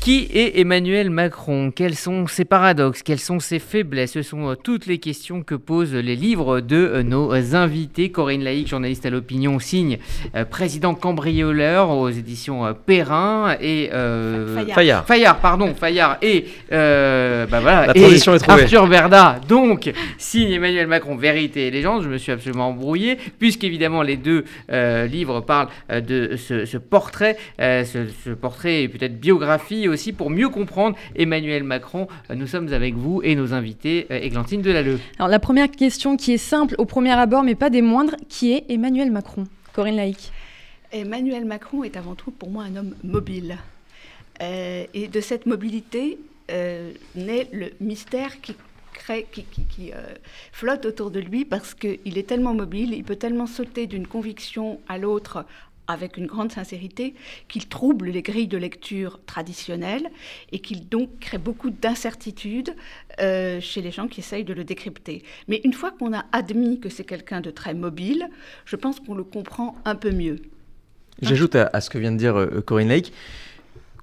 Qui est Emmanuel Macron? Quels sont ses paradoxes? Quelles sont ses faiblesses? Ce sont euh, toutes les questions que posent les livres de euh, nos invités. Corinne Laïc, journaliste à l'opinion, signe euh, président cambrioleur aux éditions Perrin et Fayard. Fayard. pardon, Fayard et bah voilà, La transition est trouvée. Arthur Berda. Donc signe Emmanuel Macron, vérité et légende. Je me suis absolument embrouillé puisqu'évidemment les deux livres parlent de ce, portrait, ce, ce portrait et peut-être biographie aussi pour mieux comprendre Emmanuel Macron. Euh, nous sommes avec vous et nos invités, euh, Églantine Delalleux. Alors la première question qui est simple au premier abord, mais pas des moindres, qui est Emmanuel Macron? Corinne Laïc. Emmanuel Macron est avant tout pour moi un homme mobile. Euh, et de cette mobilité naît le mystère qui qui, qui, flotte autour de lui parce qu'il est tellement mobile, il peut tellement sauter d'une conviction à l'autre avec une grande sincérité, qu'il trouble les grilles de lecture traditionnelles et qu'il donc crée beaucoup d'incertitudes euh, chez les gens qui essayent de le décrypter. Mais une fois qu'on a admis que c'est quelqu'un de très mobile, je pense qu'on le comprend un peu mieux. J'ajoute à, ce que vient de dire euh, Corinne Lake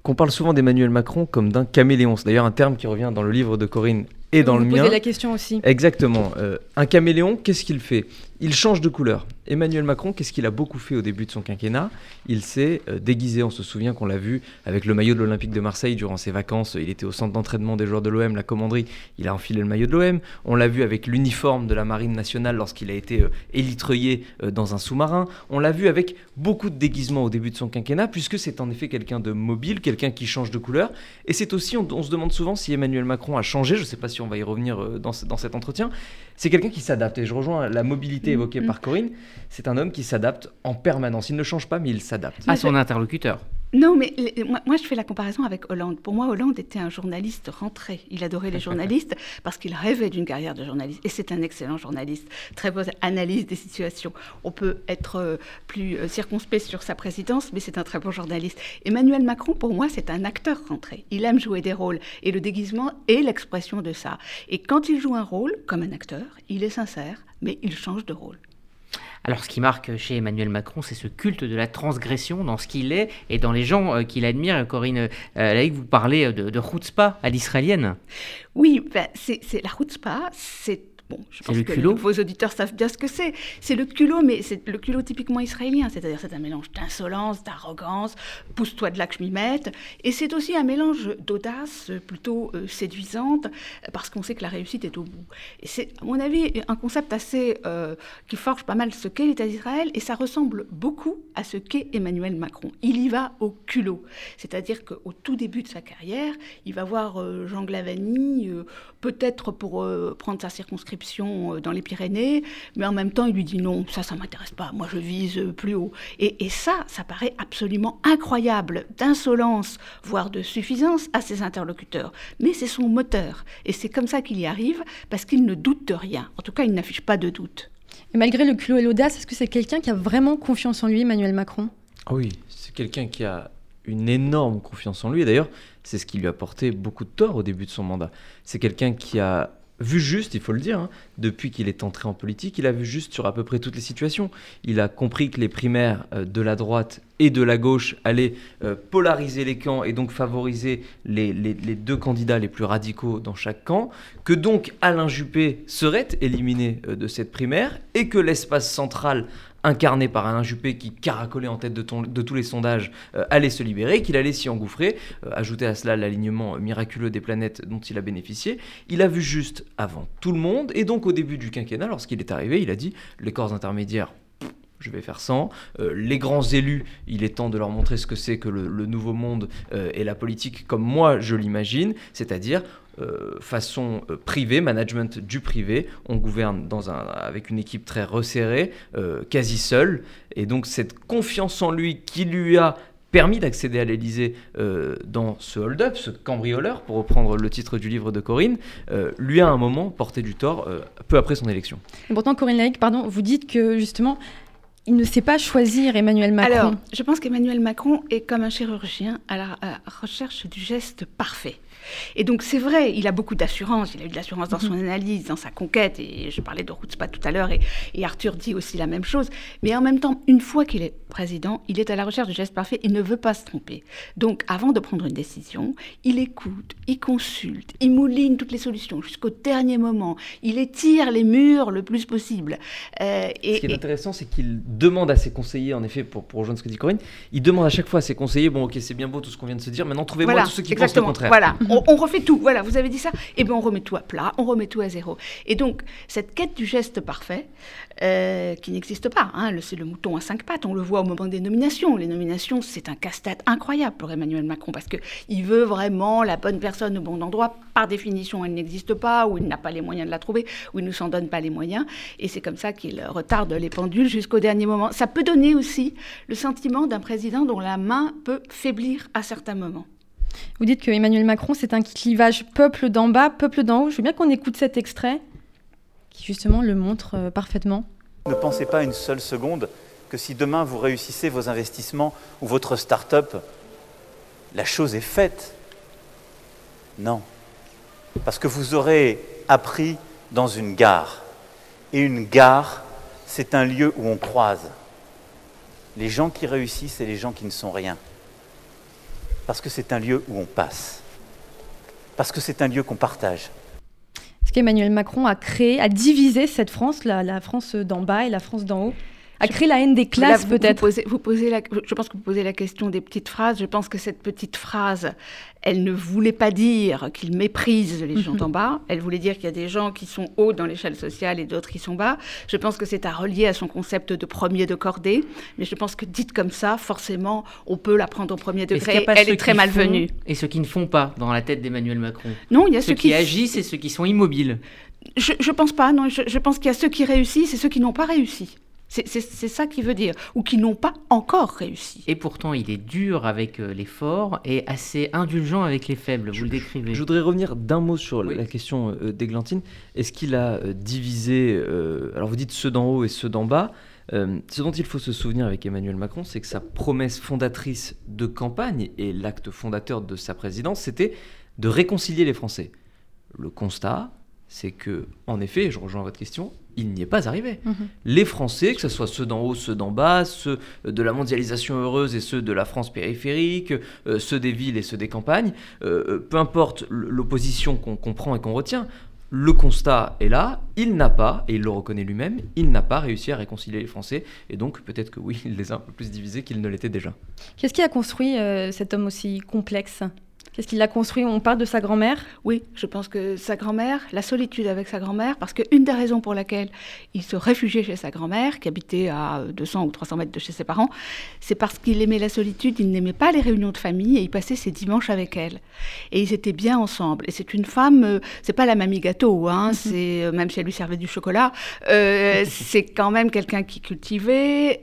qu'on parle souvent d'Emmanuel Macron comme d'un caméléon. C'est d'ailleurs un terme qui revient dans le livre de Corinne et dans le mien. la question aussi. Exactement. Euh, un caméléon, qu'est-ce qu'il fait? Il change de couleur. Emmanuel Macron, qu'est-ce qu'il a beaucoup fait au début de son quinquennat? Il s'est euh, déguisé. On se souvient qu'on l'a vu avec le maillot de l'Olympique de Marseille durant ses vacances. Il était au centre d'entraînement des joueurs de l'OM, la commanderie. Il a enfilé le maillot de l'OM. On l'a vu avec l'uniforme de la Marine nationale lorsqu'il a été euh, élitreuillé dans un sous-marin. On l'a vu avec beaucoup de déguisements au début de son quinquennat, puisque c'est en effet quelqu'un de mobile, quelqu'un qui change de couleur. Et c'est aussi, on, on, se demande souvent si Emmanuel Macron a changé. Je ne sais pas si on va y revenir euh, dans cet entretien, c'est quelqu'un qui s'adapte. Et je rejoins la mobilité évoquée par Corinne. C'est un homme qui s'adapte en permanence. Il ne change pas, mais il s'adapte. À son interlocuteur. Non, mais moi, je fais la comparaison avec Hollande. Pour moi, Hollande était un journaliste rentré. Il adorait les journalistes parce qu'il rêvait d'une carrière de journaliste. Et c'est un excellent journaliste. Très bonne analyse des situations. On peut être euh, plus euh, circonspect sur sa présidence, mais c'est un très bon journaliste. Emmanuel Macron, pour moi, c'est un acteur rentré. Il aime jouer des rôles. Et le déguisement est l'expression de ça. Et quand il joue un rôle, comme un acteur, il est sincère, mais il change de rôle. Alors ce qui marque chez Emmanuel Macron, c'est ce culte de la transgression dans ce qu'il est et dans les gens euh, qu'il admire. Corinne euh, Laïc, vous parlez de, de chutzpah à l'israélienne. Oui, ben, c'est la chutzpah, c'est Bon, je pense que vos auditeurs savent bien ce que c'est. C'est le culot, mais c'est le culot typiquement israélien, c'est-à-dire c'est un mélange d'insolence, d'arrogance, pousse-toi de là que je m'y mette. Et c'est aussi un mélange d'audace plutôt euh, séduisante, parce qu'on sait que la réussite est au bout. Et c'est, à mon avis, un concept assez euh, qui forge pas mal ce qu'est l'État d'Israël, et ça ressemble beaucoup à ce qu'est Emmanuel Macron. Il y va au culot, c'est-à-dire qu'au tout début de sa carrière, il va voir euh, Jean Glavani, peut-être pour prendre sa circonscription euh, dans les Pyrénées, mais en même temps, il lui dit non, ça, ça m'intéresse pas, moi je vise plus haut. Et, ça, ça paraît absolument incroyable, d'insolence, voire de suffisance à ses interlocuteurs. Mais c'est son moteur, et c'est comme ça qu'il y arrive, parce qu'il ne doute de rien. En tout cas, il n'affiche pas de doute. Et malgré le culot et l'audace, est-ce que c'est quelqu'un qui a vraiment confiance en lui, Emmanuel Macron? Ah Oui, c'est quelqu'un qui a une énorme confiance en lui. Et d'ailleurs, c'est ce qui lui a porté beaucoup de tort au début de son mandat. C'est quelqu'un qui a vu juste, il faut le dire, hein, depuis qu'il est entré en politique, il a vu juste sur à peu près toutes les situations. Il a compris que les primaires euh, de la droite et de la gauche allaient euh, polariser les camps et donc favoriser les, deux candidats les plus radicaux dans chaque camp, que donc Alain Juppé serait éliminé euh, de cette primaire et que l'espace central incarné par Alain Juppé qui caracolait en tête de, tous les sondages, euh, allait se libérer, qu'il allait s'y engouffrer. Euh, ajouter à cela l'alignement miraculeux des planètes dont il a bénéficié. Il a vu juste avant tout le monde, et donc au début du quinquennat, lorsqu'il est arrivé, il a dit les corps intermédiaires je vais faire sans. Euh, les grands élus, il est temps de leur montrer ce que c'est que le, nouveau monde et la politique comme moi je l'imagine, c'est-à-dire euh, façon euh, privée, management du privé. On gouverne dans un, avec une équipe très resserrée, euh, quasi seule. Et donc cette confiance en lui qui lui a permis d'accéder à l'Elysée dans ce hold-up, ce cambrioleur, pour reprendre le titre du livre de Corinne, lui a un moment porté du tort peu après son élection. Et pourtant, Corinne Laïc, pardon, vous dites que justement, il ne sait pas choisir Emmanuel Macron Alors, je pense qu'Emmanuel Macron est comme un chirurgien à la recherche du geste parfait. Et donc c'est vrai, il a beaucoup d'assurance, il a eu de l'assurance dans son mhm. analyse, dans sa conquête, et je parlais de Routspa tout à l'heure, et, Arthur dit aussi la même chose, mais en même temps, une fois qu'il est président, il est à la recherche du geste parfait, il ne veut pas se tromper. Donc avant de prendre une décision, il écoute, il consulte, il mouline toutes les solutions jusqu'au dernier moment, il étire les murs le plus possible. Euh, et, ce qui est intéressant, c'est qu'il demande à ses conseillers, en effet, pour, pour rejoindre ce que dit Corinne, il demande à chaque fois à ses conseillers, bon ok c'est bien beau tout ce qu'on vient de se dire, maintenant trouvez-moi tous ceux qui pensent le contraire. Voilà, on, refait tout. Voilà, vous avez dit ça. Et eh bien, on remet tout à plat, on remet tout à zéro. Et donc, cette quête du geste parfait, euh, qui n'existe pas, hein, c'est le mouton à cinq pattes, on le voit au moment des nominations. Les nominations, c'est un casse-tête incroyable pour Emmanuel Macron, parce qu'il veut vraiment la bonne personne au bon endroit. Par définition, elle n'existe pas, ou il n'a pas les moyens de la trouver, ou il ne s'en donne pas les moyens. Et c'est comme ça qu'il retarde les pendules jusqu'au dernier moment. Ça peut donner aussi le sentiment d'un président dont la main peut faiblir à certains moments. Vous dites que Emmanuel Macron, c'est un clivage peuple d'en bas, peuple d'en haut. Je veux bien qu'on écoute cet extrait qui justement le montre euh, parfaitement. Ne pensez pas une seule seconde que si demain vous réussissez vos investissements ou votre start-up, la chose est faite. Non. Parce que vous aurez appris dans une gare. Et une gare, c'est un lieu où on croise les gens qui réussissent et les gens qui ne sont rien. Parce que c'est un lieu où on passe. Parce que c'est un lieu qu'on partage. Est-ce qu'Emmanuel Macron a créé, a divisé cette France, la France d'en bas et la France d'en haut a créé la haine des classes peut-être. Vous posez, la, je pense que vous posez la question des petites phrases. Je pense que cette petite phrase, elle ne voulait pas dire qu'il méprise les gens en bas. Elle voulait dire qu'il y a des gens qui sont hauts dans l'échelle sociale et d'autres qui sont bas. Je pense que c'est à relier à son concept de premier de cordée. Mais je pense que dite comme ça, forcément, on peut la prendre au premier degré. elle est très malvenue. Et ceux qui ne font pas dans la tête d'Emmanuel Macron? Non, il y a ceux, qui, agissent et ceux qui sont immobiles. Je, ne pense pas. Non, je, je pense qu'il y a ceux qui réussissent et ceux qui n'ont pas réussi. C'est ça qu'il veut dire, ou qui n'ont pas encore réussi. Et pourtant, il est dur avec euh, les forts et assez indulgent avec les faibles, vous le décrivez. Je voudrais revenir d'un mot sur la question euh, d'Églantine. Est-ce qu'il a euh, divisé, alors vous dites ceux d'en haut et ceux d'en bas, ce dont il faut se souvenir avec Emmanuel Macron, c'est que sa promesse fondatrice de campagne et l'acte fondateur de sa présidence, c'était de réconcilier les Français. Le constat, c'est que, en effet, je rejoins votre question, il n'y est pas arrivé. Mhm. Les Français, que ce soit ceux d'en haut, ceux d'en bas, ceux de la mondialisation heureuse et ceux de la France périphérique, euh, ceux des villes et ceux des campagnes, euh, euh, peu importe l'opposition qu'on comprend et qu'on retient, le constat est là, il n'a pas, et il le reconnaît lui-même, il n'a pas réussi à réconcilier les Français, et donc peut-être que oui, il les a un peu plus divisés qu'il ne l'était déjà. Qu'est-ce qui a construit cet homme aussi complexe? Qu'est-ce qu'il a construit? On parle de sa grand-mère? Oui, je pense que sa grand-mère, la solitude avec sa grand-mère, parce qu'une des raisons pour laquelle il se réfugiait chez sa grand-mère, qui habitait à 200 ou 300 mètres de chez ses parents, c'est parce qu'il aimait la solitude, il n'aimait pas les réunions de famille et il passait ses dimanches avec elle. Et ils étaient bien ensemble. Et c'est une femme, euh, c'est pas la mamie gâteau, hein, c'est, euh, même si elle lui servait du chocolat, euh, c'est quand même quelqu'un qui cultivait,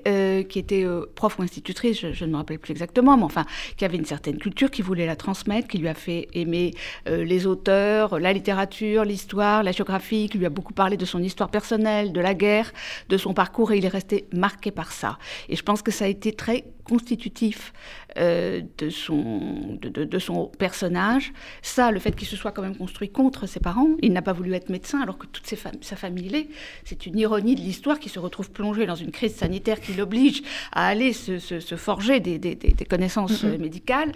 qui était prof ou institutrice, je, je ne me rappelle plus exactement, mais enfin, qui avait une certaine culture, qui voulait la transmettre qui lui a fait aimer euh, les auteurs, la littérature, l'histoire, la géographie, qui lui a beaucoup parlé de son histoire personnelle, de la guerre, de son parcours, et il est resté marqué par ça. Et je pense que ça a été très constitutif euh, de, son, de, son personnage. Ça, le fait qu'il se soit quand même construit contre ses parents, il n'a pas voulu être médecin alors que toute sa famille l'est. C'est une ironie de l'histoire qui se retrouve plongée dans une crise sanitaire qui l'oblige à aller se, forger des, connaissances mm-hmm. médicales.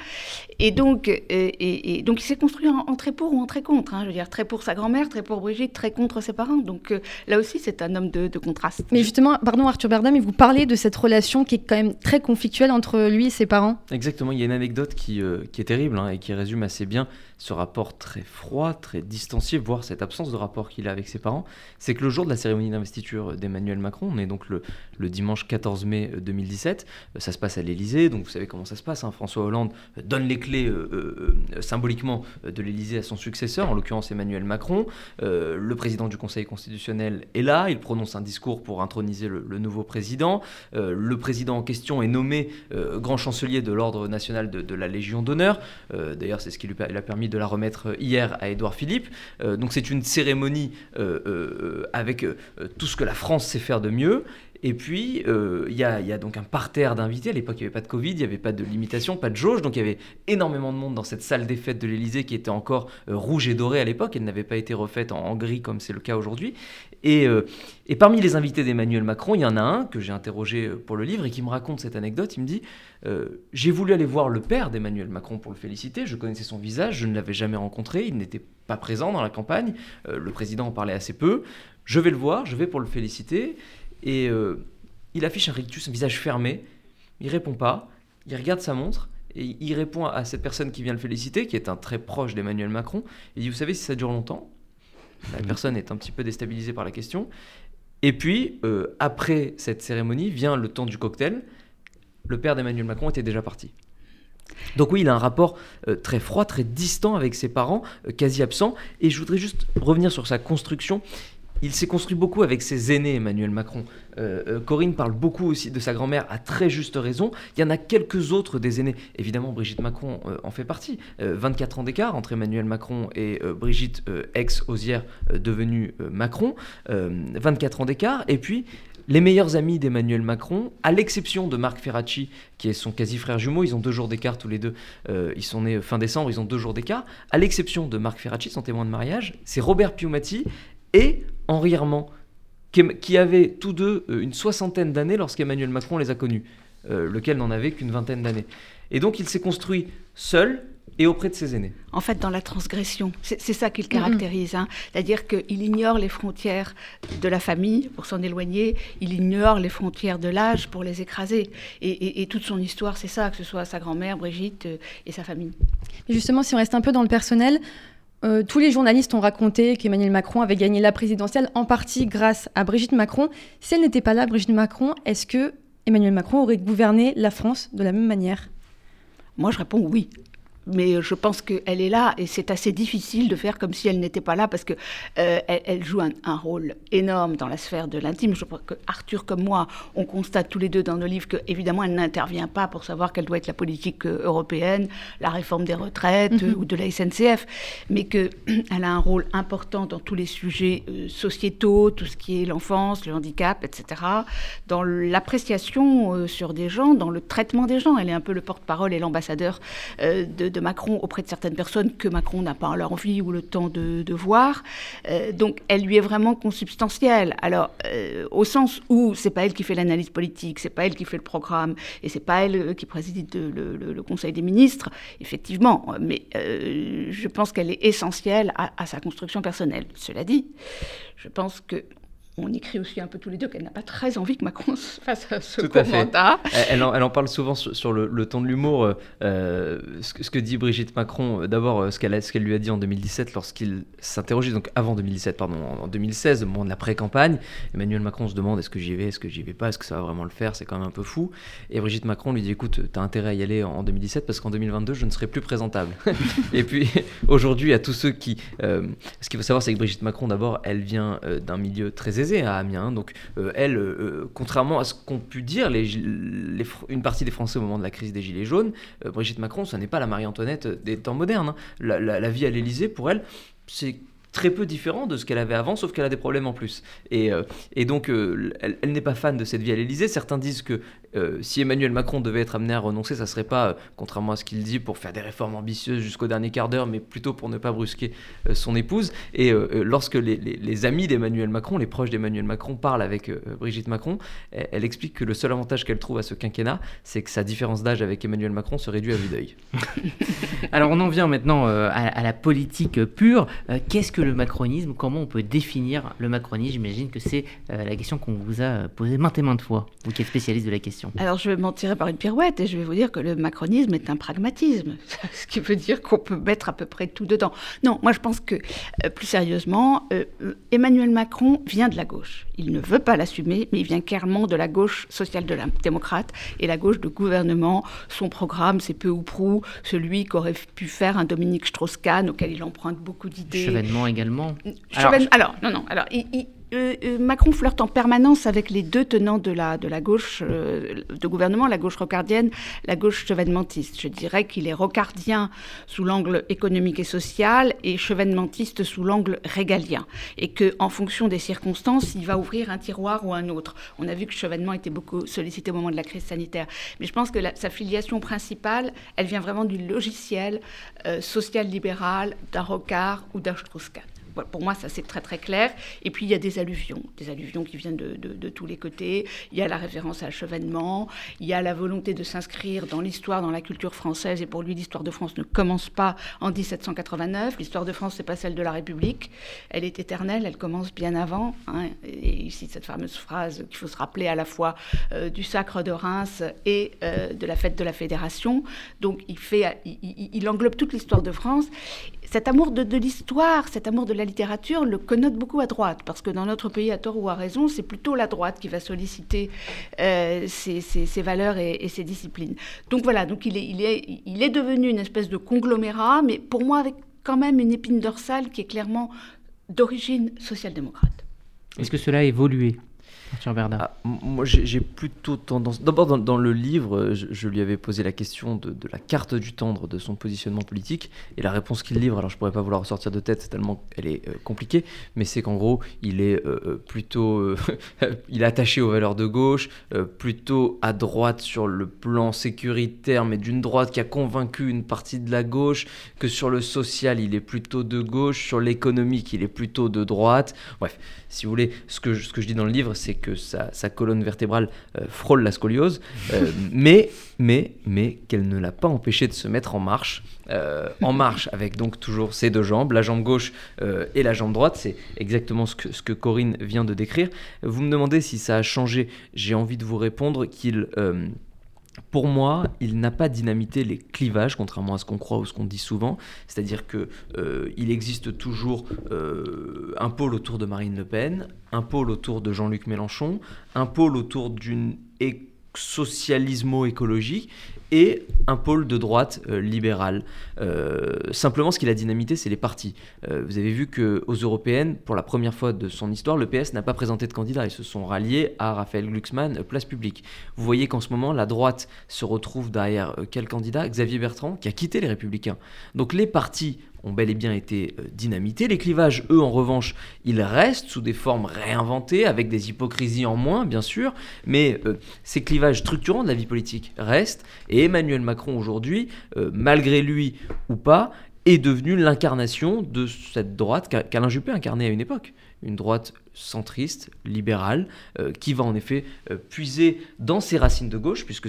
Et donc, euh, et, donc il s'est construit en, très pour ou en très contre. Hein. je veux dire, très pour sa grand-mère, très pour Brigitte, très contre ses parents. Donc euh, là aussi, c'est un homme de, contraste. Mais justement, pardon Arthur Berdam, mais vous parlez de cette relation qui est quand même très conflictuelle entre lui et ses parents? Exactement, il y a une anecdote qui, euh, est terrible hein, et qui résume assez bien ce rapport très froid, très distancié, voire cette absence de rapport qu'il a avec ses parents. C'est que le jour de la cérémonie d'investiture d'Emmanuel Macron, on est donc le, dimanche 14 mai 2017, euh, ça se passe à l'Élysée, donc vous savez comment ça se passe, hein. François Hollande donne les clés euh, symboliquement de l'Élysée à son successeur, en l'occurrence Emmanuel Macron. le président du Conseil constitutionnel est là, il prononce un discours pour introniser le, nouveau président. le président en question est nommé grand chancelier de l'Ordre national de, la Légion d'honneur. Euh, d'ailleurs, c'est ce qui lui a permis de la remettre hier à Édouard Philippe. Euh, donc c'est une cérémonie euh, avec tout ce que la France sait faire de mieux. Et puis, euh, il y, a, donc un parterre d'invités. À l'époque, il n'y avait pas de Covid, il n'y avait pas de limitation, pas de jauge. Donc, il y avait énormément de monde dans cette salle des fêtes de l'Elysée qui était encore euh, rouge et dorée à l'époque. Elle n'avait pas été refaite en, gris comme c'est le cas aujourd'hui. Et, euh, et, parmi les invités d'Emmanuel Macron, il y en a un que j'ai interrogé pour le livre et qui me raconte cette anecdote. Il me dit J'ai voulu aller voir le père d'Emmanuel Macron pour le féliciter. Je connaissais son visage, je ne l'avais jamais rencontré. Il n'était pas présent dans la campagne. le président en parlait assez peu. Je vais le voir, je vais pour le féliciter. Et euh, il affiche un rictus, un visage fermé. Il répond pas. Il regarde sa montre et il répond à cette personne qui vient le féliciter, qui est un très proche d'Emmanuel Macron. Il dit Vous savez si ça dure longtemps? La personne est un petit peu déstabilisée par la question. Et puis, euh, après cette cérémonie, vient le temps du cocktail. Le père d'Emmanuel Macron était déjà parti. Donc oui, il a un rapport euh, très froid, très distant avec ses parents, quasi absent. Et je voudrais juste revenir sur sa construction il s'est construit beaucoup avec ses aînés, Emmanuel Macron. Euh, euh, Corinne parle beaucoup aussi de sa grand-mère, à très juste raison. Il y en a quelques autres des aînés. Évidemment, Brigitte Macron euh, en fait partie. 24 ans d'écart entre Emmanuel Macron et Brigitte, ex-osière devenue Macron. 24 ans d'écart. Et puis, les meilleurs amis d'Emmanuel Macron, à l'exception de Marc Ferracci, qui est son quasi-frère jumeau, ils ont deux jours d'écart tous les deux, ils sont nés fin décembre, ils ont deux jours d'écart, à l'exception de Marc Ferracci, son témoin de mariage, c'est Robert Piumati et Henri Armand, qui avaient tous deux euh, une soixantaine d'années lorsqu'Emmanuel Macron les a connus, euh, lequel n'en avait qu'une vingtaine d'années. Et donc il s'est construit seul et auprès de ses aînés. En fait, dans la transgression, c'est ça qui le caractérise. Hein. C'est-à-dire qu'il ignore les frontières de la famille pour s'en éloigner, il ignore les frontières de l'âge pour les écraser. Et, toute son histoire, c'est ça, que ce soit sa grand-mère, Brigitte, euh, et sa famille. justement, si on reste un peu dans le personnel, euh, tous les journalistes ont raconté qu'Emmanuel Macron avait gagné la présidentielle en partie grâce à Brigitte Macron. Si elle n'était pas là, Brigitte Macron, est-ce que Emmanuel Macron aurait gouverné la France de la même manière? Moi, je réponds oui mais je pense qu'elle est là et c'est assez difficile de faire comme si elle n'était pas là parce que euh, elle, joue un, rôle énorme dans la sphère de l'intime. Je crois que Arthur comme moi, on constate tous les deux dans nos livres qu'évidemment elle n'intervient pas pour savoir quelle doit être la politique euh, européenne, la réforme des retraites mhm. ou de la SNCF, mais qu'elle a un rôle important dans tous les sujets euh, sociétaux, tout ce qui est l'enfance, le handicap, etc., dans l'appréciation sur des gens, dans le traitement des gens. Elle est un peu le porte-parole et l'ambassadeur de Macron auprès de certaines personnes que Macron n'a pas l'envie ou le temps de, voir. Euh, donc elle lui est vraiment consubstantielle. Alors euh, au sens où c'est pas elle qui fait l'analyse politique, c'est pas elle qui fait le programme et c'est pas elle euh, qui préside le, Conseil des ministres, effectivement. Mais je pense qu'elle est essentielle à sa construction personnelle. Cela dit, je pense que on écrit aussi un peu tous les deux qu'elle n'a pas très envie que Macron fasse ce Tout commentaire. Elle, en, elle, en, parle souvent sur, le, ton de l'humour. Euh, ce, que dit Brigitte Macron, euh, d'abord euh, ce qu'elle lui a dit en 2017 lorsqu'il s'interrogeait, donc avant 2017, pardon, en 2016, au moment de la pré-campagne. Emmanuel Macron se demande est-ce que j'y vais, est-ce que j'y vais pas, est-ce que ça va vraiment le faire, c'est quand même un peu fou. Et Brigitte Macron lui dit écoute, tu as intérêt à y aller en 2017 parce qu'en 2022, je ne serai plus présentable. et puis aujourd'hui, à tous ceux qui. ce qu'il faut savoir, c'est que Brigitte Macron, d'abord, elle vient d'un milieu très aisé à Amiens. Donc euh, elle, euh, contrairement à ce qu'ont pu dire une partie des Français au moment de la crise des Gilets jaunes, euh, Brigitte Macron, ce n'est pas la Marie-Antoinette des temps modernes. Hein. La, la, vie à l'Élysée, pour elle, c'est très peu différent de ce qu'elle avait avant, sauf qu'elle a des problèmes en plus. Et, et donc, elle, elle n'est pas fan de cette vie à l'Élysée. Certains disent que euh, si Emmanuel Macron devait être amené à renoncer, ça serait pas, euh, contrairement à ce qu'il dit, pour faire des réformes ambitieuses jusqu'au dernier quart d'heure, mais plutôt pour ne pas brusquer euh, son épouse. Et lorsque les, amis d'Emmanuel Macron, les proches d'Emmanuel Macron parlent avec Brigitte Macron, elle, explique que le seul avantage qu'elle trouve à ce quinquennat, c'est que sa différence d'âge avec Emmanuel Macron se réduit à vue d'œil. Alors on en vient maintenant à, la politique pure. Qu'est-ce que le macronisme Comment on peut définir le macronisme? J'imagine que c'est la question qu'on vous a posée maintes et maintes fois, vous qui êtes spécialiste de la question. Alors je vais m'en tirer par une pirouette et je vais vous dire que le macronisme est un pragmatisme, ce qui veut dire qu'on peut mettre à peu près tout dedans. Non, moi je pense que euh, plus sérieusement, euh, Emmanuel Macron vient de la gauche. Il ne veut pas l'assumer, mais il vient clairement de la gauche social-démocrate et la gauche de gouvernement. Son programme, c'est peu ou prou celui qu'aurait pu faire un Dominique Strauss-Kahn, auquel il emprunte beaucoup d'idées. Chevènement également. alors, alors, non, non. Alors, il euh, euh, Macron flirte en permanence avec les deux tenants de la, gauche euh, de gouvernement, la gauche rocardienne, la gauche chevènementiste. Je dirais qu'il est rocardien sous l'angle économique et social et chevènementiste sous l'angle régalien. Et qu'en fonction des circonstances, il va ouvrir un tiroir ou un autre. On a vu que Chevènement était beaucoup sollicité au moment de la crise sanitaire. Mais je pense que sa filiation principale, elle vient vraiment du logiciel social-libéral d'un Rocard ou d'un Strauss-Kahn pour moi, ça c'est très très clair. Et puis il y a des alluvions, des alluvions qui viennent de, tous les côtés. Il y a la référence à l'achevènement, il y a la volonté de s'inscrire dans l'histoire, dans la culture française. Et pour lui, l'histoire de France ne commence pas en 1789. L'histoire de France, c'est pas celle de la République. Elle est éternelle, elle commence bien avant. Hein. Et ici, cette fameuse phrase qu'il faut se rappeler à la fois euh, du sacre de Reims et euh, de la fête de la Fédération. Donc il, fait, il englobe toute l'histoire de France cet amour de, l'histoire, cet amour de la littérature le connote beaucoup à droite, parce que dans notre pays, à tort ou à raison, c'est plutôt la droite qui va solliciter euh, ces, valeurs et, ces disciplines. Donc voilà, donc il est, il, est, il est devenu une espèce de conglomérat, mais pour moi avec quand même une épine dorsale qui est clairement d'origine social-démocrate. Est-ce que cela a évolué? Ah, moi, j'ai plutôt tendance. D'abord, dans, le livre, je, lui avais posé la question de, la carte du tendre de son positionnement politique. Et la réponse qu'il livre, alors je pourrais pas vouloir ressortir de tête tellement elle est euh, compliquée, mais c'est qu'en gros, il est euh, euh, plutôt. il est attaché aux valeurs de gauche, plutôt à droite sur le plan sécuritaire, mais d'une droite qui a convaincu une partie de la gauche, que sur le social, il est plutôt de gauche, sur l'économique, il est plutôt de droite. Bref, si vous voulez, ce que, ce que je dis dans le livre, c'est que sa, colonne vertébrale euh, frôle la scoliose, euh, mais, mais, mais qu'elle ne l'a pas empêché de se mettre en marche, euh, en marche avec donc toujours ses deux jambes, la jambe gauche et la jambe droite, c'est exactement ce que, ce que Corinne vient de décrire. Vous me demandez si ça a changé, j'ai envie de vous répondre qu'il pour moi, il n'a pas dynamité les clivages, contrairement à ce qu'on croit ou ce qu'on dit souvent. C'est-à-dire qu'il euh, existe toujours euh, un pôle autour de Marine Le Pen, un pôle autour de Jean-Luc Mélenchon, un pôle autour d'une socialismo-écologique et un pôle de droite euh, libéral. Euh, simplement, ce qu'il a dynamité, c'est les partis. Euh, vous avez vu qu'aux européennes, pour la première fois de son histoire, le PS n'a pas présenté de candidat. Ils se sont ralliés à Raphaël Glucksmann, place publique. Vous voyez qu'en ce moment, la droite se retrouve derrière quel candidat? Xavier Bertrand, qui a quitté les Républicains. Donc les partis ont bel et bien été euh, dynamités. Les clivages, eux, en revanche, ils restent sous des formes réinventées, avec des hypocrisies en moins, bien sûr, mais euh, ces clivages structurants de la vie politique restent, Emmanuel Macron, aujourd'hui, euh, malgré lui ou pas, est devenu l'incarnation de cette droite qu'Alain Juppé incarnait à une époque. Une droite centriste, libérale, qui va en effet puiser dans ses racines de gauche, puisque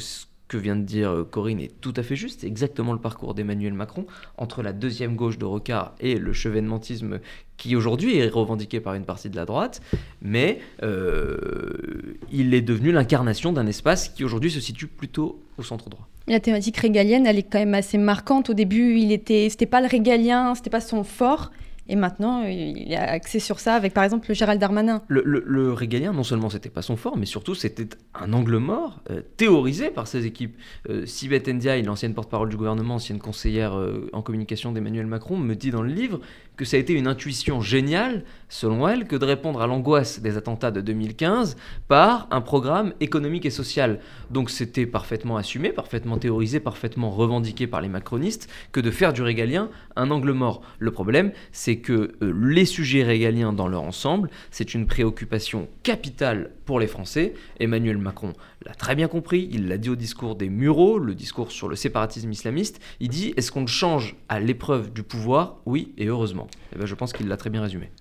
que vient de dire euh, Corinne est tout à fait juste. C'est exactement le parcours d'Emmanuel Macron entre la deuxième gauche de Rocard et le chevènementisme qui aujourd'hui est revendiqué par une partie de la droite, mais euh, il est devenu l'incarnation d'un espace qui aujourd'hui se situe plutôt au centre droit. La thématique régalienne, elle est quand même assez marquante. Au début, il était, c'était pas le régalien, c'était pas son fort. Et maintenant, il est axé sur ça avec par exemple le Gérald Darmanin. Le, régalien, non seulement c'était pas son fort, mais surtout c'était un angle mort euh, théorisé par ses équipes. Euh, Sibeth Ndiaye, l'ancienne porte-parole du gouvernement, ancienne conseillère euh, en communication d'Emmanuel Macron, me dit dans le livre que ça a été une intuition géniale, selon elle, que de répondre à l'angoisse des attentats de 2015 par un programme économique et social. Donc c'était parfaitement assumé, parfaitement théorisé, parfaitement revendiqué par les macronistes que de faire du régalien un angle mort. Le problème, c'est que euh, les sujets régaliens dans leur ensemble, c'est une préoccupation capitale pour les Français. Emmanuel Macron l'a très bien compris, il l'a dit au discours des Mureaux, le discours sur le séparatisme islamiste. Il dit est-ce qu'on change à l'épreuve du pouvoir? Oui, et heureusement. Et eh ben, je pense qu'il l'a très bien résumé.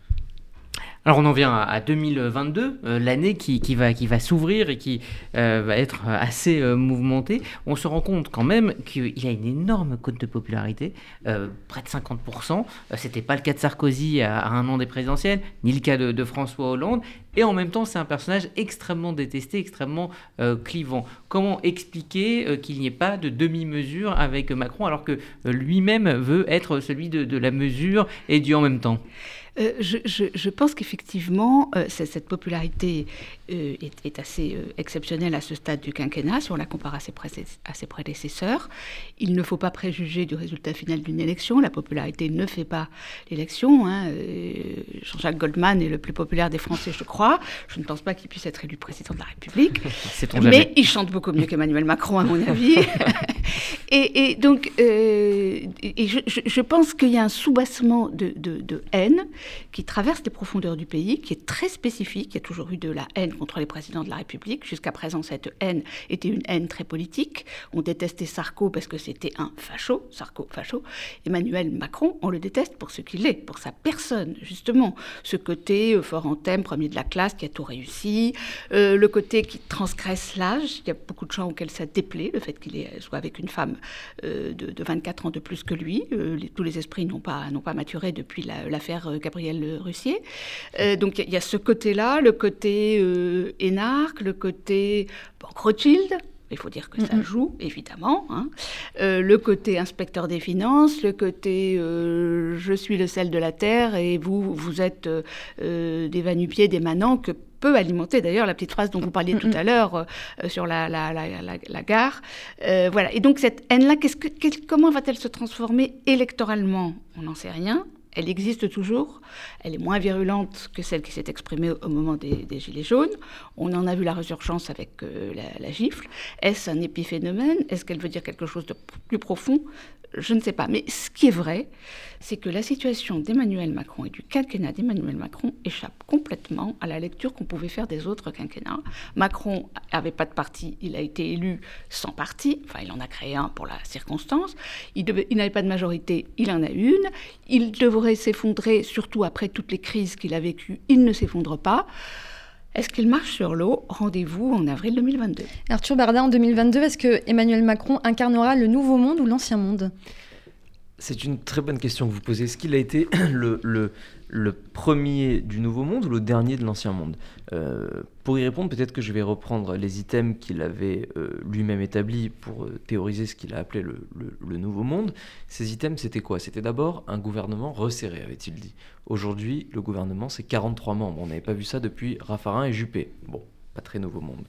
Alors on en vient à 2022, euh, l'année qui, va, qui s'ouvrir et qui euh, va être assez euh, mouvementée. On se rend compte quand même qu'il a une énorme cote de popularité, près de 50%. C'était pas le cas de Sarkozy à, un an des présidentielles, ni le cas de, François Hollande. et en même temps c'est un personnage extrêmement détesté, extrêmement clivant. Comment expliquer qu'il n'y ait pas de demi-mesure avec Macron alors que lui-même veut être celui de, de la mesure et du en même temps? Euh, je, pense qu'effectivement, euh, cette popularité euh, est, assez exceptionnelle à ce stade du quinquennat, si on la compare à ses, à ses, prédécesseurs. Il ne faut pas préjuger du résultat final d'une élection. La popularité ne fait pas l'élection. Hein. Jean-Jacques Goldman est le plus populaire des Français, je crois. Je ne pense pas qu'il puisse être élu président de la République. Mais il chante beaucoup mieux qu'Emmanuel Macron, à mon avis. et, donc, je, pense qu'il y a un soubassement de, de haine qui traverse les profondeurs du pays, qui est très spécifique. Il y a toujours eu de la haine contre les présidents de la République. Jusqu'à présent, cette haine était une haine très politique. On détestait Sarko parce que c'était un facho, Sarko facho. Emmanuel Macron, on le déteste pour ce qu'il est, pour sa personne, justement. Ce côté euh, fort en thème, premier de la classe, qui a tout réussi. Euh, le côté qui transgresse l'âge. Il y a beaucoup de gens auxquels ça déplaît, le fait qu'il soit avec une femme euh, de, 24 ans de plus que lui. tous les esprits n'ont pas, pas maturé depuis l'affaire la, Gabriel Russier. Euh, donc il y, a ce côté-là, le côté euh, énarque, le côté Rothschild. Il faut dire que ça joue, évidemment. Hein. Euh, le côté inspecteur des finances, le côté je suis le sel de la terre et vous, vous êtes des vanupiers, des manants que peut alimenter d'ailleurs la petite phrase dont vous parliez tout à l'heure sur la, la, la, gare. voilà. Et donc cette haine-là, comment va-t-elle se transformer électoralement? On n'en sait rien elle existe toujours. Elle est moins virulente que celle qui s'est exprimée au moment des, Gilets jaunes. On en a vu la résurgence avec euh, la, gifle. Est-ce un épiphénomène? Est-ce qu'elle veut dire quelque chose de plus profond? Je ne sais pas. Mais ce qui est vrai, c'est que la situation d'Emmanuel Macron et du quinquennat d'Emmanuel Macron échappe complètement à la lecture qu'on pouvait faire des autres quinquennats. Macron n'avait pas de parti, il a été élu sans parti, enfin il en a créé un pour la circonstance. Il, n'avait pas de majorité, il en a une. Il devrait s'effondrer, surtout après toutes les crises qu'il a vécues, il ne s'effondre pas. Est-ce qu'il marche sur l'eau? Rendez-vous en avril 2022. Arthur Barda, en 2022, est-ce que Emmanuel Macron incarnera le nouveau monde ou l'ancien monde? C'est une très bonne question que vous posez. Est-ce qu'il a été le, premier du Nouveau Monde ou le dernier de l'Ancien Monde? Euh, Pour y répondre, peut-être que je vais reprendre les items qu'il avait euh, lui-même établis pour euh, théoriser ce qu'il a appelé le, le, Nouveau Monde. Ces items, c'était quoi? C'était d'abord un gouvernement resserré, avait-il dit. Aujourd'hui, le gouvernement, c'est 43 membres. On n'avait pas vu ça depuis Raffarin et Juppé. Bon, pas très Nouveau Monde.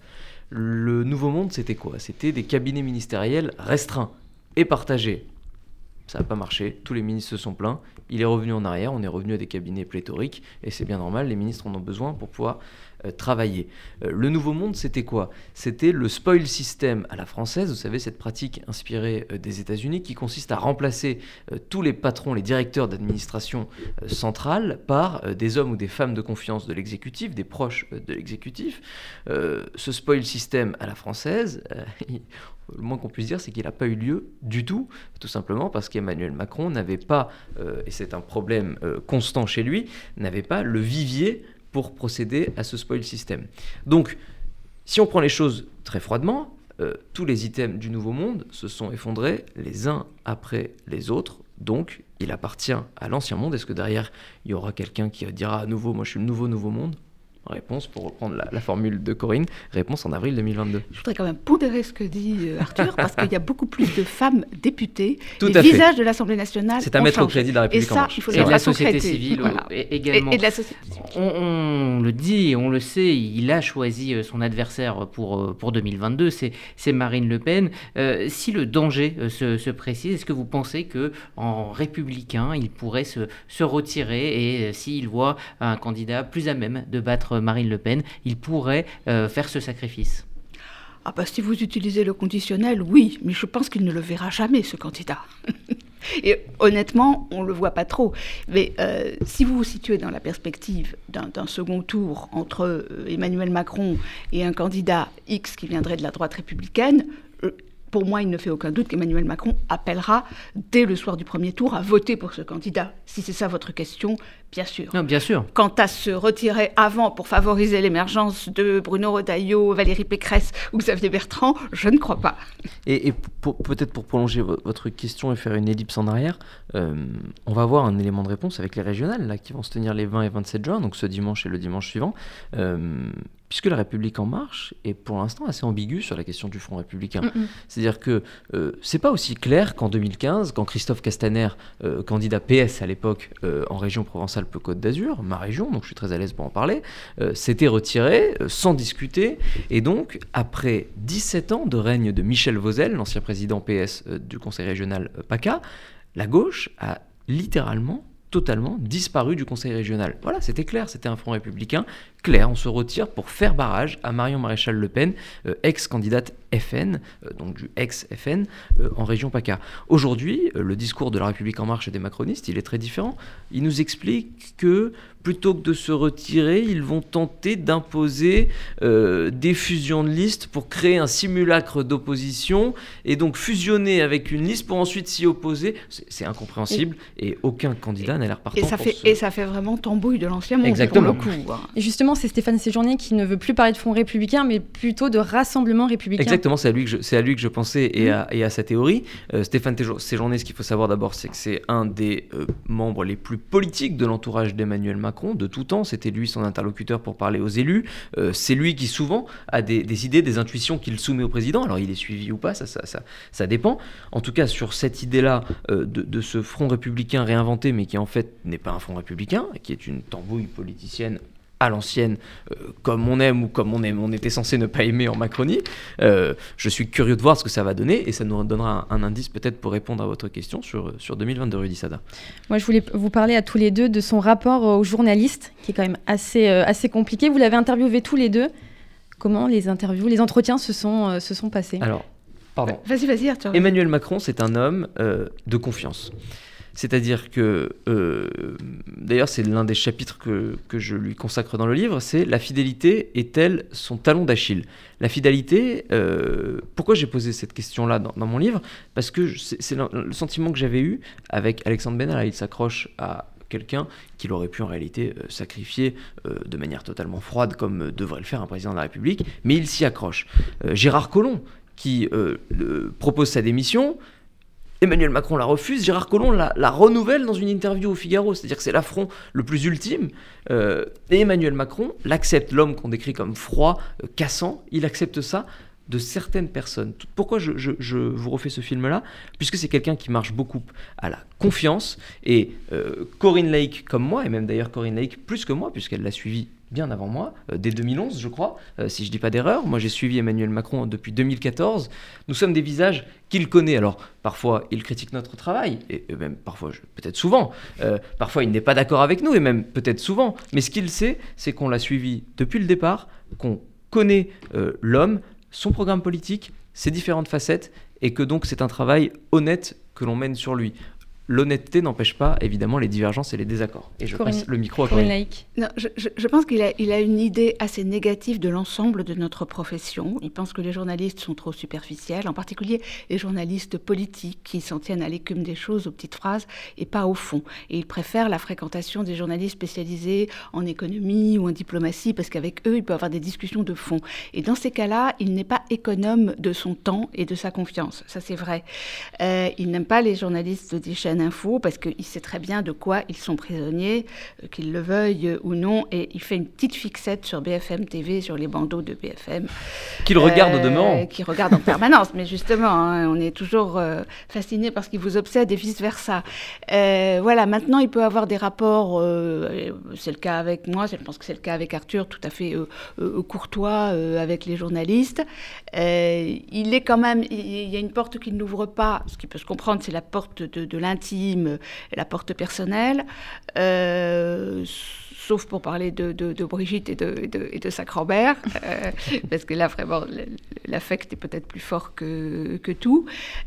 Le Nouveau Monde, c'était quoi? C'était des cabinets ministériels restreints et partagés ça n'a pas marché, tous les ministres se sont plaints, il est revenu en arrière, on est revenu à des cabinets pléthoriques, et c'est bien normal, les ministres en ont besoin pour pouvoir euh, travailler. Euh, le nouveau monde, c'était quoi? C'était le spoil system à la française, vous savez, cette pratique inspirée euh, des États-Unis qui consiste à remplacer tous les patrons, les directeurs d'administration centrale par des hommes ou des femmes de confiance de l'exécutif, des proches de l'exécutif. ce spoil system à la française, le moins qu'on puisse dire, c'est qu'il n'a pas eu lieu du tout, tout simplement parce qu'Emmanuel Macron n'avait pas, et c'est un problème constant chez lui, n'avait pas le vivier pour procéder à ce spoil system. Donc, si on prend les choses très froidement, euh, tous les items du Nouveau Monde se sont effondrés les uns après les autres. Donc, il appartient à l'Ancien Monde. Est-ce que derrière, il y aura quelqu'un qui dira à nouveau, moi je suis le nouveau Nouveau Monde? Réponse, pour reprendre la, formule de Corinne, réponse en avril 2022. Je voudrais quand même pondérer ce que dit euh, Arthur, parce qu'il y a beaucoup plus de femmes députées. Tout les visages de l'Assemblée nationale. C'est à mettre au crédit de la République et ça, Il faut de la société civile également. Et, de la société On, le dit, on le sait, il a choisi euh, son adversaire pour, euh, pour 2022, c'est Marine Le Pen. si le danger se, se, précise, est-ce que vous pensez que en républicain, il pourrait se, se retirer et s'il voit un candidat plus à même de battre Marine Le Pen, il pourrait euh, faire ce sacrifice ah bah, si vous utilisez le conditionnel, oui, mais je pense qu'il ne le verra jamais, ce candidat. Et honnêtement, on ne le voit pas trop. Mais euh, si vous vous situez dans la perspective d'un second tour entre euh, Emmanuel Macron et un candidat X qui viendrait de la droite républicaine, pour moi, il ne fait aucun doute qu'Emmanuel Macron appellera dès le soir du premier tour à voter pour ce candidat. Si c'est ça votre question, bien sûr. Non, bien sûr. Quant à se retirer avant pour favoriser l'émergence de Bruno Retailleau, Valérie Pécresse ou Xavier Bertrand, je ne crois pas. Et, peut-être pour prolonger votre question et faire une ellipse en arrière, euh, on va avoir un élément de réponse avec les régionales là, qui vont se tenir les 20 et 27 juin, donc ce dimanche et le dimanche suivant. Euh, puisque la République en marche est pour l'instant assez ambiguë sur la question du Front républicain. C'est-à-dire que euh, c'est pas aussi clair qu'en 2015, quand Christophe Castaner, euh, candidat PS à l'époque euh, en région Provence-Alpes-Côte d'Azur, ma région, donc je suis très à l'aise pour en parler, s'était retiré sans discuter. Et donc, après 17 ans de règne de Michel Vauzel, l'ancien président PS du Conseil régional PACA, la gauche a littéralement totalement disparu du Conseil régional. Voilà, c'était clair, c'était un front républicain clair, on se retire pour faire barrage à Marion Maréchal Le Pen, euh, ex-candidate FN, euh, donc du ex-FN, euh, en région PACA. Aujourd'hui, le discours de la République en marche et des macronistes, il est très différent. Il nous explique que plutôt que de se retirer, ils vont tenter d'imposer des fusions de listes pour créer un simulacre d'opposition et donc fusionner avec une liste pour ensuite s'y opposer. C'est incompréhensible et, aucun candidat n'a l'air partant. Et ça, fait, et ça fait vraiment tambouille de l'ancien monde. Exactement. Pour le coup, hein. Et justement, c'est Stéphane Séjourné qui ne veut plus parler de Front républicain, mais plutôt de rassemblement républicain. Exactement, c'est à lui que je, à lui que je pensais et, à, et à, sa théorie. Euh, Stéphane Séjourné, ce qu'il faut savoir d'abord, c'est que c'est un des euh, membres les plus politiques de l'entourage d'Emmanuel Macron de tout temps. C'était lui son interlocuteur pour parler aux élus. Euh, c'est lui qui souvent a des, idées, des intuitions qu'il soumet au président. Alors il est suivi ou pas, ça, ça, ça, ça dépend. En tout cas, sur cette idée-là de, de ce front républicain réinventé, mais qui en fait n'est pas un front républicain, qui est une tambouille politicienne à l'ancienne, euh, comme on aime ou comme on, aime, on était censé ne pas aimer en Macronie. Euh, je suis curieux de voir ce que ça va donner et ça nous donnera un, indice peut-être pour répondre à votre question sur, sur 2022, Rudy Sada. Moi, je voulais vous parler à tous les deux de son rapport aux journalistes, qui est quand même assez, euh, assez compliqué. Vous l'avez interviewé tous les deux. Comment les interviews, les entretiens se sont, se sont passés? Alors, pardon. Vas-y, vas-y, Arthur. Emmanuel Macron, c'est un homme de confiance. C'est-à-dire que, euh, d'ailleurs, c'est l'un des chapitres que, je lui consacre dans le livre, c'est la fidélité est-elle son talon d'Achille? La fidélité, euh, pourquoi j'ai posé cette question-là dans, mon livre? Parce que c'est le, sentiment que j'avais eu avec Alexandre Benalla. Il s'accroche à quelqu'un qu'il aurait pu en réalité euh, sacrifier de manière totalement froide comme devrait le faire un président de la République, mais il s'y accroche. Gérard Collomb, qui propose sa démission, Emmanuel Macron la refuse, Gérard Collomb la, renouvelle dans une interview au Figaro, c'est-à-dire que c'est l'affront le plus ultime. Euh, Emmanuel Macron l'accepte, l'homme qu'on décrit comme froid, euh, cassant, il accepte ça de certaines personnes. Pourquoi je, vous refais ce film-là? Puisque c'est quelqu'un qui marche beaucoup à la confiance. Et euh, Corinne Lake, comme moi, et même d'ailleurs Corinne Lake plus que moi, puisqu'elle l'a suivi bien avant moi, euh, dès 2011 je crois, euh, si je ne dis pas d'erreur. Moi j'ai suivi Emmanuel Macron depuis 2014. Nous sommes des visages qu'il connaît. Alors parfois il critique notre travail, et, même parfois, peut-être souvent, euh, parfois il n'est pas d'accord avec nous, et même peut-être souvent. Mais ce qu'il sait, c'est qu'on l'a suivi depuis le départ, qu'on connaît l'homme, son programme politique, ses différentes facettes, et que donc c'est un travail honnête que l'on mène sur lui l'honnêteté n'empêche pas évidemment les divergences et les désaccords. Et je passe le micro à Corinne. Non, je, je, pense qu'il a, il a une idée assez négative de l'ensemble de notre profession. Il pense que les journalistes sont trop superficiels, en particulier les journalistes politiques qui s'en tiennent à l'écume des choses, aux petites phrases et pas au fond. Et il préfère la fréquentation des journalistes spécialisés en économie ou en diplomatie parce qu'avec eux, il peut avoir des discussions de fond. Et dans ces cas-là, il n'est pas économe de son temps et de sa confiance. Ça, c'est vrai. Euh, il n'aime pas les journalistes des chaînes info parce qu'il sait très bien de quoi ils sont prisonniers, euh, qu'ils le veuillent ou non, et il fait une petite fixette sur BFM TV, sur les bandeaux de BFM. Qu'il regarde au demeurant. Qu'il regarde en permanence, mais justement, hein, on est toujours euh, fasciné par ce qui vous obsède et vice-versa. Euh, voilà, maintenant, il peut avoir des rapports, c'est le cas avec moi, je pense que c'est le cas avec Arthur, tout à fait courtois avec les journalistes. il est quand même, il y a une porte qu'il n'ouvre pas, ce qui peut se comprendre, c'est la porte de, de l'intime la porte personnelle. Euh, sauf pour parler de, de, Brigitte et de, et Sacrambert, euh, parce que là, vraiment, l'affect est peut-être plus fort que, que tout.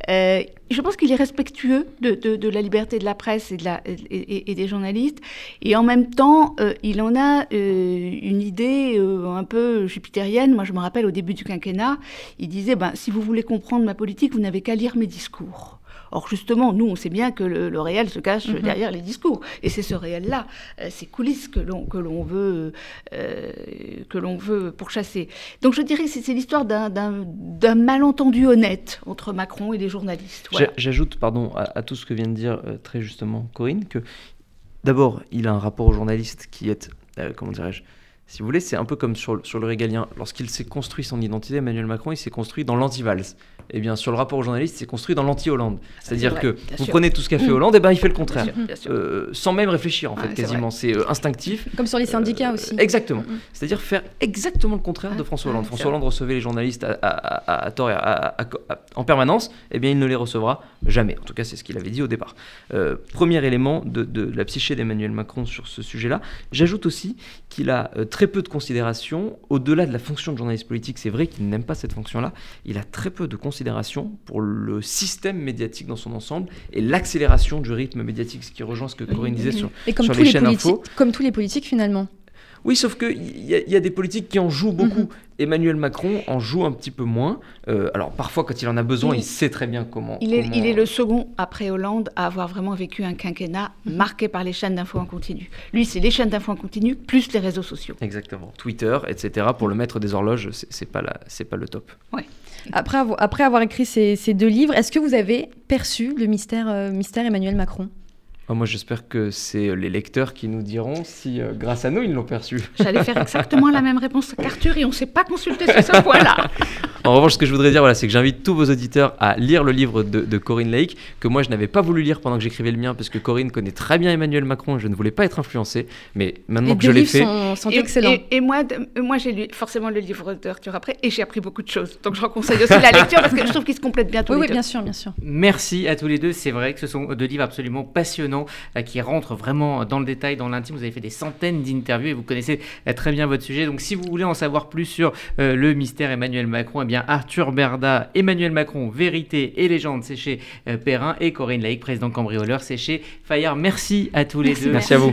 Euh, je pense qu'il est respectueux de, la liberté de la presse et, de la, et, des journalistes, et en même temps, il en a une idée un peu jupitérienne. Moi, je me rappelle au début du quinquennat, il disait, ben, si vous voulez comprendre ma politique, vous n'avez qu'à lire mes discours. Or, justement, nous, on sait bien que le, réel se cache mhm. derrière les discours. Et c'est ce réel-là, euh, ces coulisses que l'on, que l'on veut, euh, que l'on veut pourchasser. Donc, je dirais que c'est, l'histoire d'un, malentendu honnête entre Macron et les journalistes. J'ajoute, pardon, à, tout ce que vient de dire euh, très justement Corinne, que d'abord, il a un rapport aux journalistes qui est, comment dirais-je, si vous voulez, c'est un peu comme sur, sur le régalien. Lorsqu'il s'est construit son identité, Emmanuel Macron, il s'est construit dans l'anti-Valls eh bien, sur le rapport aux journalistes, c'est construit dans l'anti-Hollande. C'est-à-dire que vous prenez tout ce qu'a fait. Hollande, et eh ben il fait le contraire, euh, sans même réfléchir en fait, quasiment. C'est euh, instinctif. Comme sur les syndicats euh, aussi. Exactement. Mmh. C'est-à-dire faire exactement le contraire de François Hollande. François Hollande recevait les journalistes à, tort et en permanence, et eh bien il ne les recevra jamais. En tout cas, c'est ce qu'il avait dit au départ. premier élément de, de la psyché d'Emmanuel Macron sur ce sujet-là. J'ajoute aussi qu'il a très peu de considération au-delà de la fonction de journaliste politique. C'est vrai qu'il n'aime pas cette fonction-là. Il a très peu de considération pour le système médiatique dans son ensemble et l'accélération du rythme médiatique, ce qui rejoint ce que Corinne disait sur, et comme sur les, chaînes info. Comme tous les politiques finalement. Oui, sauf qu'il y, y, a des politiques qui en jouent beaucoup. Mhm. Emmanuel Macron en joue un petit peu moins. Euh, alors parfois, quand il en a besoin, il, sait très bien comment il, est, il est, le second après Hollande à avoir vraiment vécu un quinquennat mhm. marqué par les chaînes d'infos en continu. Lui, c'est les chaînes d'infos en continu plus les réseaux sociaux. Exactement. Twitter, etc. Pour le mettre des horloges, c'est pas, pas le top. Ouais. Après, après avoir écrit ces, ces deux livres, est-ce que vous avez perçu le mystère, euh, mystère Emmanuel Macron? Ah, moi, j'espère que c'est les lecteurs qui nous diront si, euh, grâce à nous, ils l'ont perçu. J'allais faire exactement la même réponse qu'Arthur et on ne s'est pas consulté sur ce point-là. En revanche, ce que je voudrais dire, voilà, c'est que j'invite tous vos auditeurs à lire le livre de, Corinne Lake, que moi, je n'avais pas voulu lire pendant que j'écrivais le mien, parce que Corinne connaît très bien Emmanuel Macron et je ne voulais pas être influencé. Mais maintenant que je l'ai fait. Sont, sont et, excellents. Et, moi, moi j'ai lu forcément le livre d'Arthur après et j'ai appris beaucoup de choses. Donc, je conseille aussi la lecture parce que je trouve qu'ils se complètent bien tous oui, les oui, bien sûr, bien sûr. Merci à tous les deux. C'est vrai que ce sont deux livres absolument passionnants euh, qui rentrent vraiment dans le détail, dans l'intime. Vous avez fait des centaines d'interviews et vous connaissez euh, très bien votre sujet. Donc, si vous voulez en savoir plus sur euh, le mystère Emmanuel Macron, eh bien, Arthur Bernard Emmanuel Macron, Vérité et Légende, c'est chez euh, Perrin, et Corinne Laïc, président cambrioleur, c'est chez Fayard. Merci à tous les deux. Merci à vous.